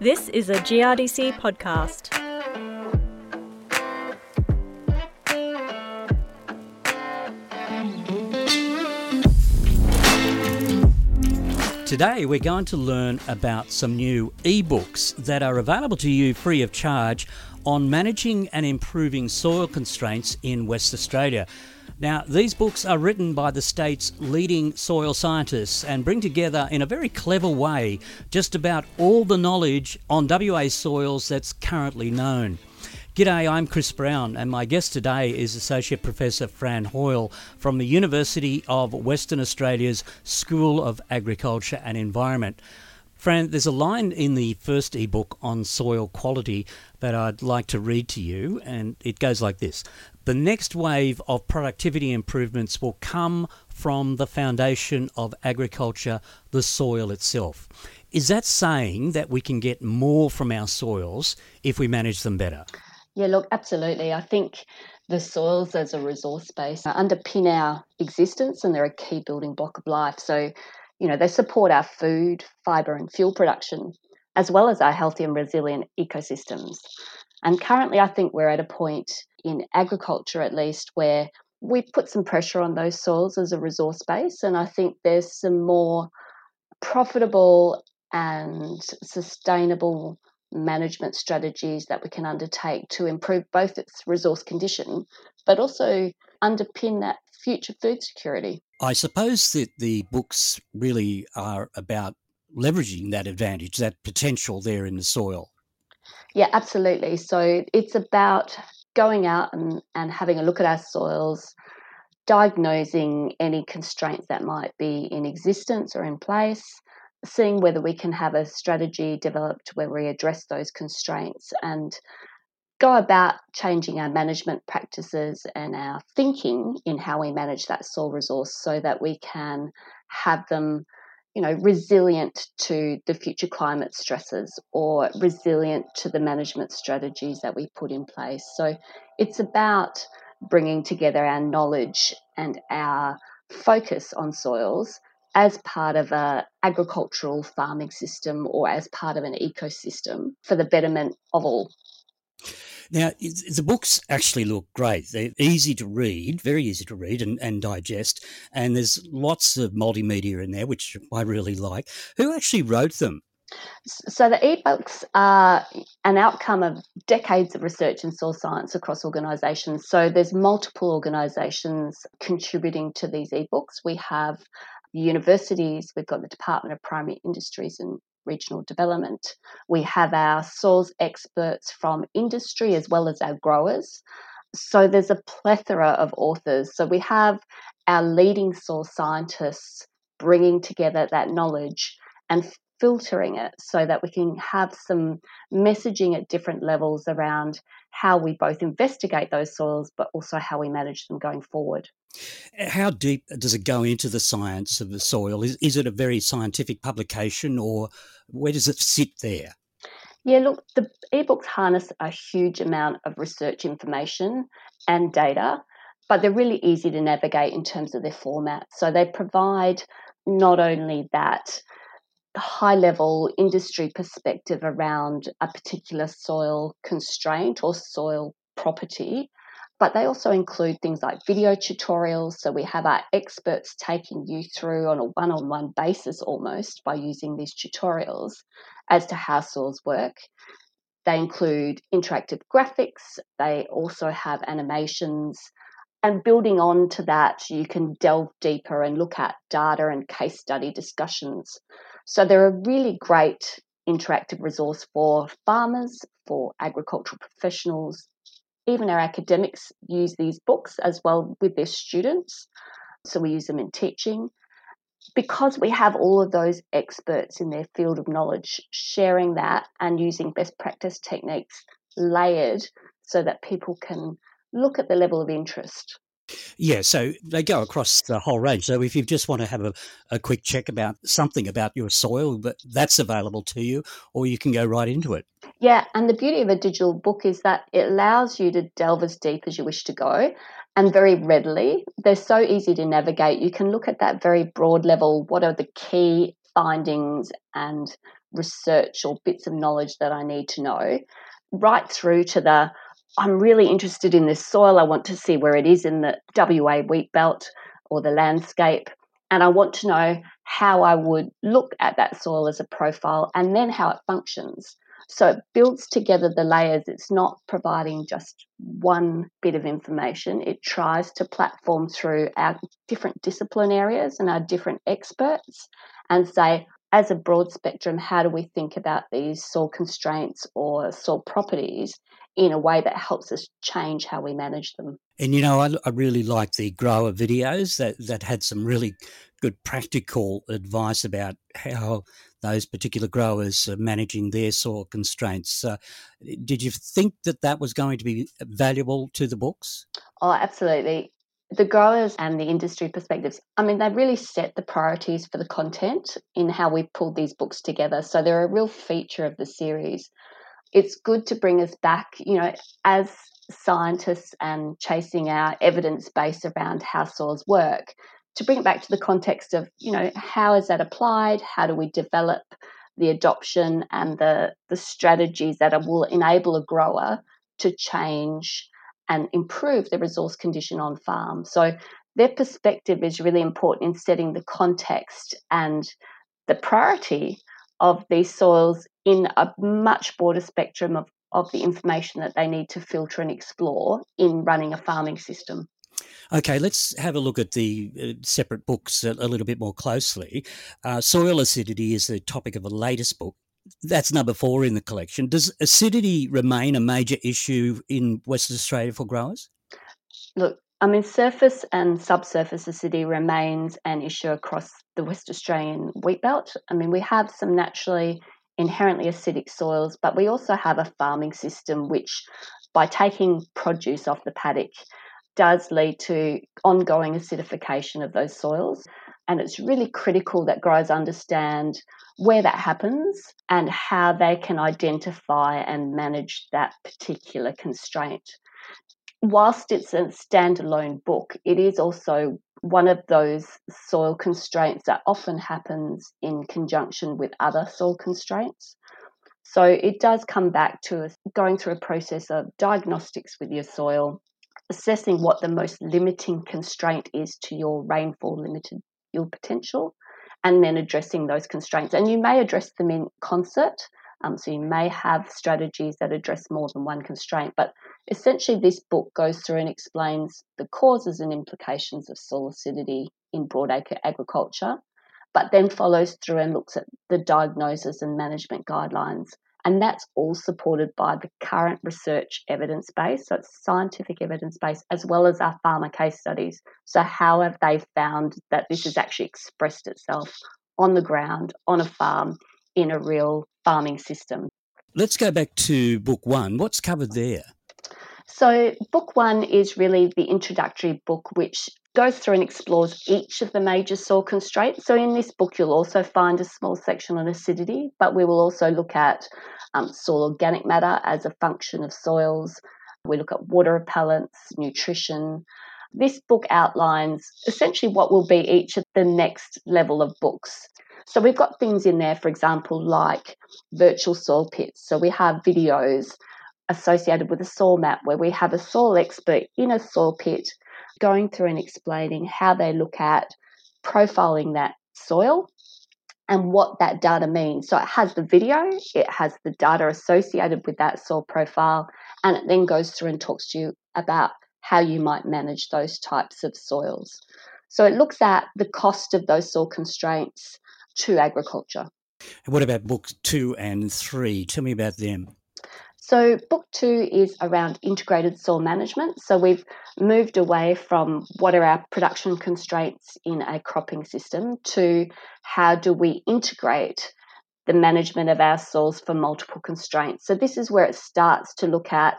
This is a GRDC podcast. Today, we're going to learn about some new ebooks that are available to you free of charge on managing and improving soil constraints in West Australia. Now, these books are written by the state's leading soil scientists and bring together in a very clever way just about all the knowledge on WA soils that's currently known. G'day, I'm Chris Brown, and my guest today is Associate Professor Fran Hoyle from the University of Western Australia's School of Agriculture and Environment. Fran, there's a line in the first ebook on soil quality that I'd like to read to you, and it goes like this The next wave of productivity improvements will come from the foundation of agriculture, the soil itself. Is that saying that we can get more from our soils if we manage them better? Yeah, look, absolutely. I think the soils as a resource base underpin our existence and they're a key building block of life. So, you know, they support our food, fibre, and fuel production, as well as our healthy and resilient ecosystems. And currently, I think we're at a point in agriculture, at least, where we've put some pressure on those soils as a resource base. And I think there's some more profitable and sustainable management strategies that we can undertake to improve both its resource condition, but also underpin that future food security. I suppose that the books really are about leveraging that advantage, that potential there in the soil. Yeah, absolutely. So it's about going out and, and having a look at our soils, diagnosing any constraints that might be in existence or in place, seeing whether we can have a strategy developed where we address those constraints and go about changing our management practices and our thinking in how we manage that soil resource so that we can have them you know resilient to the future climate stresses or resilient to the management strategies that we put in place so it's about bringing together our knowledge and our focus on soils as part of an agricultural farming system or as part of an ecosystem for the betterment of all. Now, the books actually look great. They're easy to read, very easy to read and, and digest. And there's lots of multimedia in there, which I really like. Who actually wrote them? So the ebooks are an outcome of decades of research in soil science across organisations. So there's multiple organisations contributing to these ebooks. We have universities, we've got the Department of Primary Industries and Regional Development. We have our soils experts from industry as well as our growers. So there's a plethora of authors. So we have our leading soil scientists bringing together that knowledge and filtering it so that we can have some messaging at different levels around how we both investigate those soils but also how we manage them going forward. How deep does it go into the science of the soil? Is, is it a very scientific publication or where does it sit there? Yeah, look, the ebooks harness a huge amount of research information and data, but they're really easy to navigate in terms of their format. So they provide not only that high level industry perspective around a particular soil constraint or soil property, but they also include things like video tutorials. So we have our experts taking you through on a one on one basis almost by using these tutorials as to how soils work. They include interactive graphics, they also have animations. And building on to that, you can delve deeper and look at data and case study discussions. So they're a really great interactive resource for farmers, for agricultural professionals, even our academics use these books as well with their students. So we use them in teaching. Because we have all of those experts in their field of knowledge sharing that and using best practice techniques layered so that people can look at the level of interest yeah, so they go across the whole range. So if you just want to have a, a quick check about something about your soil, that's available to you, or you can go right into it. Yeah, and the beauty of a digital book is that it allows you to delve as deep as you wish to go and very readily. They're so easy to navigate. You can look at that very broad level. What are the key findings and research or bits of knowledge that I need to know, right through to the I'm really interested in this soil. I want to see where it is in the WA wheat belt or the landscape. And I want to know how I would look at that soil as a profile and then how it functions. So it builds together the layers. It's not providing just one bit of information. It tries to platform through our different discipline areas and our different experts and say, as a broad spectrum, how do we think about these soil constraints or soil properties in a way that helps us change how we manage them? And you know, I, I really like the grower videos that, that had some really good practical advice about how those particular growers are managing their soil constraints. Uh, did you think that that was going to be valuable to the books? Oh, absolutely the growers and the industry perspectives, I mean, they really set the priorities for the content in how we pulled these books together. So they're a real feature of the series. It's good to bring us back, you know, as scientists and chasing our evidence base around how soils work, to bring it back to the context of, you know, how is that applied? How do we develop the adoption and the, the strategies that will enable a grower to change and improve the resource condition on farm. So their perspective is really important in setting the context and the priority of these soils in a much broader spectrum of, of the information that they need to filter and explore in running a farming system. Okay, let's have a look at the uh, separate books a, a, little bit more closely. Uh, soil acidity is the topic of the latest book that's number four in the collection. Does acidity remain a major issue in Western Australia for growers? Look, I mean, surface and subsurface acidity remains an issue across the West Australian wheat belt. I mean, we have some naturally inherently acidic soils, but we also have a farming system which, by taking produce off the paddock, does lead to ongoing acidification of those soils. And it's really critical that growers understand where that happens and how they can identify and manage that particular constraint. Whilst it's a standalone book, it is also one of those soil constraints that often happens in conjunction with other soil constraints. So it does come back to going through a process of diagnostics with your soil, assessing what the most limiting constraint is to your rainfall limited yield potential, and then addressing those constraints. And you may address them in concert. Um, so you may have strategies that address more than one constraint. But essentially, this book goes through and explains the causes and implications of soil acidity in broadacre agriculture, but then follows through and looks at the diagnosis and management guidelines and that's all supported by the current research evidence base. So it's scientific evidence base as well as our farmer case studies. So, how have they found that this has actually expressed itself on the ground, on a farm, in a real farming system? Let's go back to book one. What's covered there? So, book one is really the introductory book, which goes through and explores each of the major soil constraints. So, in this book, you'll also find a small section on acidity, but we will also look at um, soil organic matter as a function of soils. We look at water repellence, nutrition. This book outlines essentially what will be each of the next level of books. So, we've got things in there, for example, like virtual soil pits. So, we have videos associated with a soil map where we have a soil expert in a soil pit going through and explaining how they look at profiling that soil and what that data means. So it has the video, it has the data associated with that soil profile, and it then goes through and talks to you about how you might manage those types of soils. So it looks at the cost of those soil constraints to agriculture. What about books two and three? Tell me about them. So, book two is around integrated soil management. So, we've moved away from what are our production constraints in a cropping system to how do we integrate the management of our soils for multiple constraints. So, this is where it starts to look at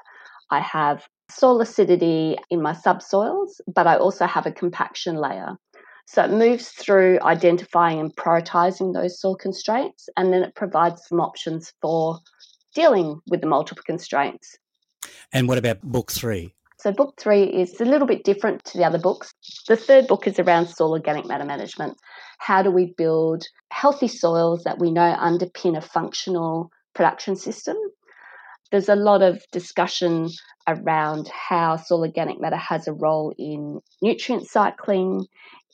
I have soil acidity in my subsoils, but I also have a compaction layer. So it moves through identifying and prioritizing those soil constraints, and then it provides some options for dealing with the multiple constraints. And what about book three? So, book three is a little bit different to the other books. The third book is around soil organic matter management. How do we build healthy soils that we know underpin a functional production system? There's a lot of discussion around how soil organic matter has a role in nutrient cycling,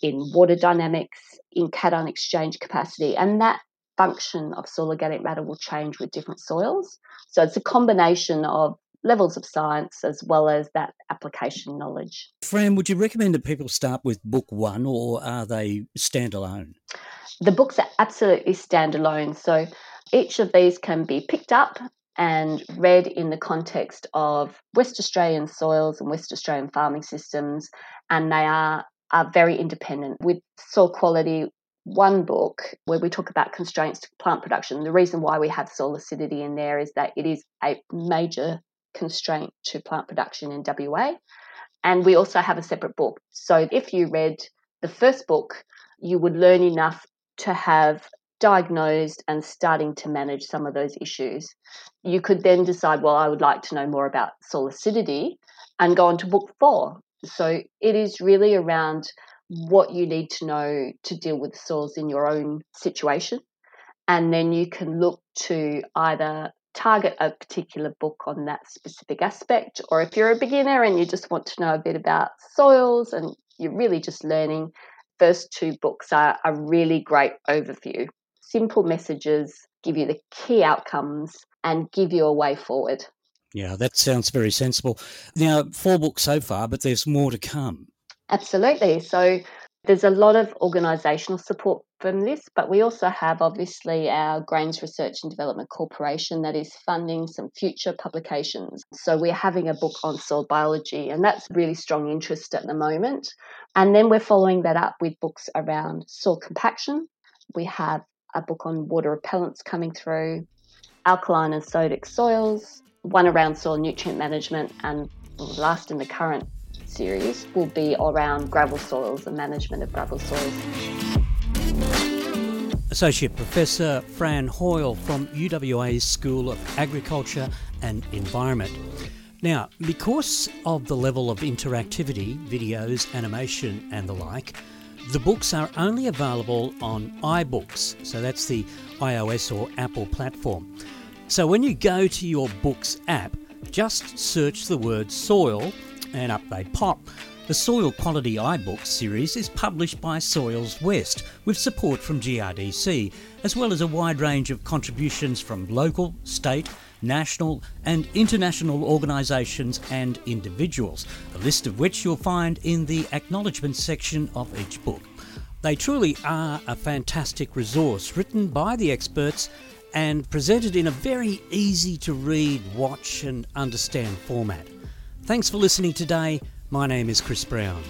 in water dynamics, in cation exchange capacity, and that function of soil organic matter will change with different soils. So it's a combination of levels of science as well as that application knowledge. Fran, would you recommend that people start with book one or are they standalone? The books are absolutely standalone. So each of these can be picked up and read in the context of West Australian soils and West Australian farming systems, and they are, are very independent. With soil quality, one book where we talk about constraints to plant production. The reason why we have soil acidity in there is that it is a major constraint to plant production in WA. And we also have a separate book. So if you read the first book, you would learn enough to have diagnosed and starting to manage some of those issues. You could then decide, well, I would like to know more about soil acidity and go on to book four. So it is really around what you need to know to deal with soils in your own situation. And then you can look to either target a particular book on that specific aspect, or if you're a beginner and you just want to know a bit about soils and you're really just learning, first two books are a really great overview. Simple messages give you the key outcomes and give you a way forward. Yeah, that sounds very sensible. Now, four books so far, but there's more to come. Absolutely. So there's a lot of organisational support from this, but we also have obviously our Grains Research and Development Corporation that is funding some future publications. So we're having a book on soil biology, and that's really strong interest at the moment. And then we're following that up with books around soil compaction. We have a book on water repellence coming through, alkaline and sodic soils, one around soil nutrient management, and last in the current series will be around gravel soils and management of gravel soils. Associate Professor Fran Hoyle from UWA's School of Agriculture and Environment. Now, because of the level of interactivity, videos, animation, and the like, the books are only available on iBooks, so that's the iOS or Apple platform. So when you go to your Books app, just search the word soil and up they pop. The Soil Quality iBooks series is published by Soils West with support from GRDC, as well as a wide range of contributions from local, state, national, and international organisations and individuals, a list of which you'll find in the acknowledgements section of each book. They truly are a fantastic resource written by the experts and presented in a very easy to read, watch, and understand format. Thanks for listening today. My name is Chris Brown.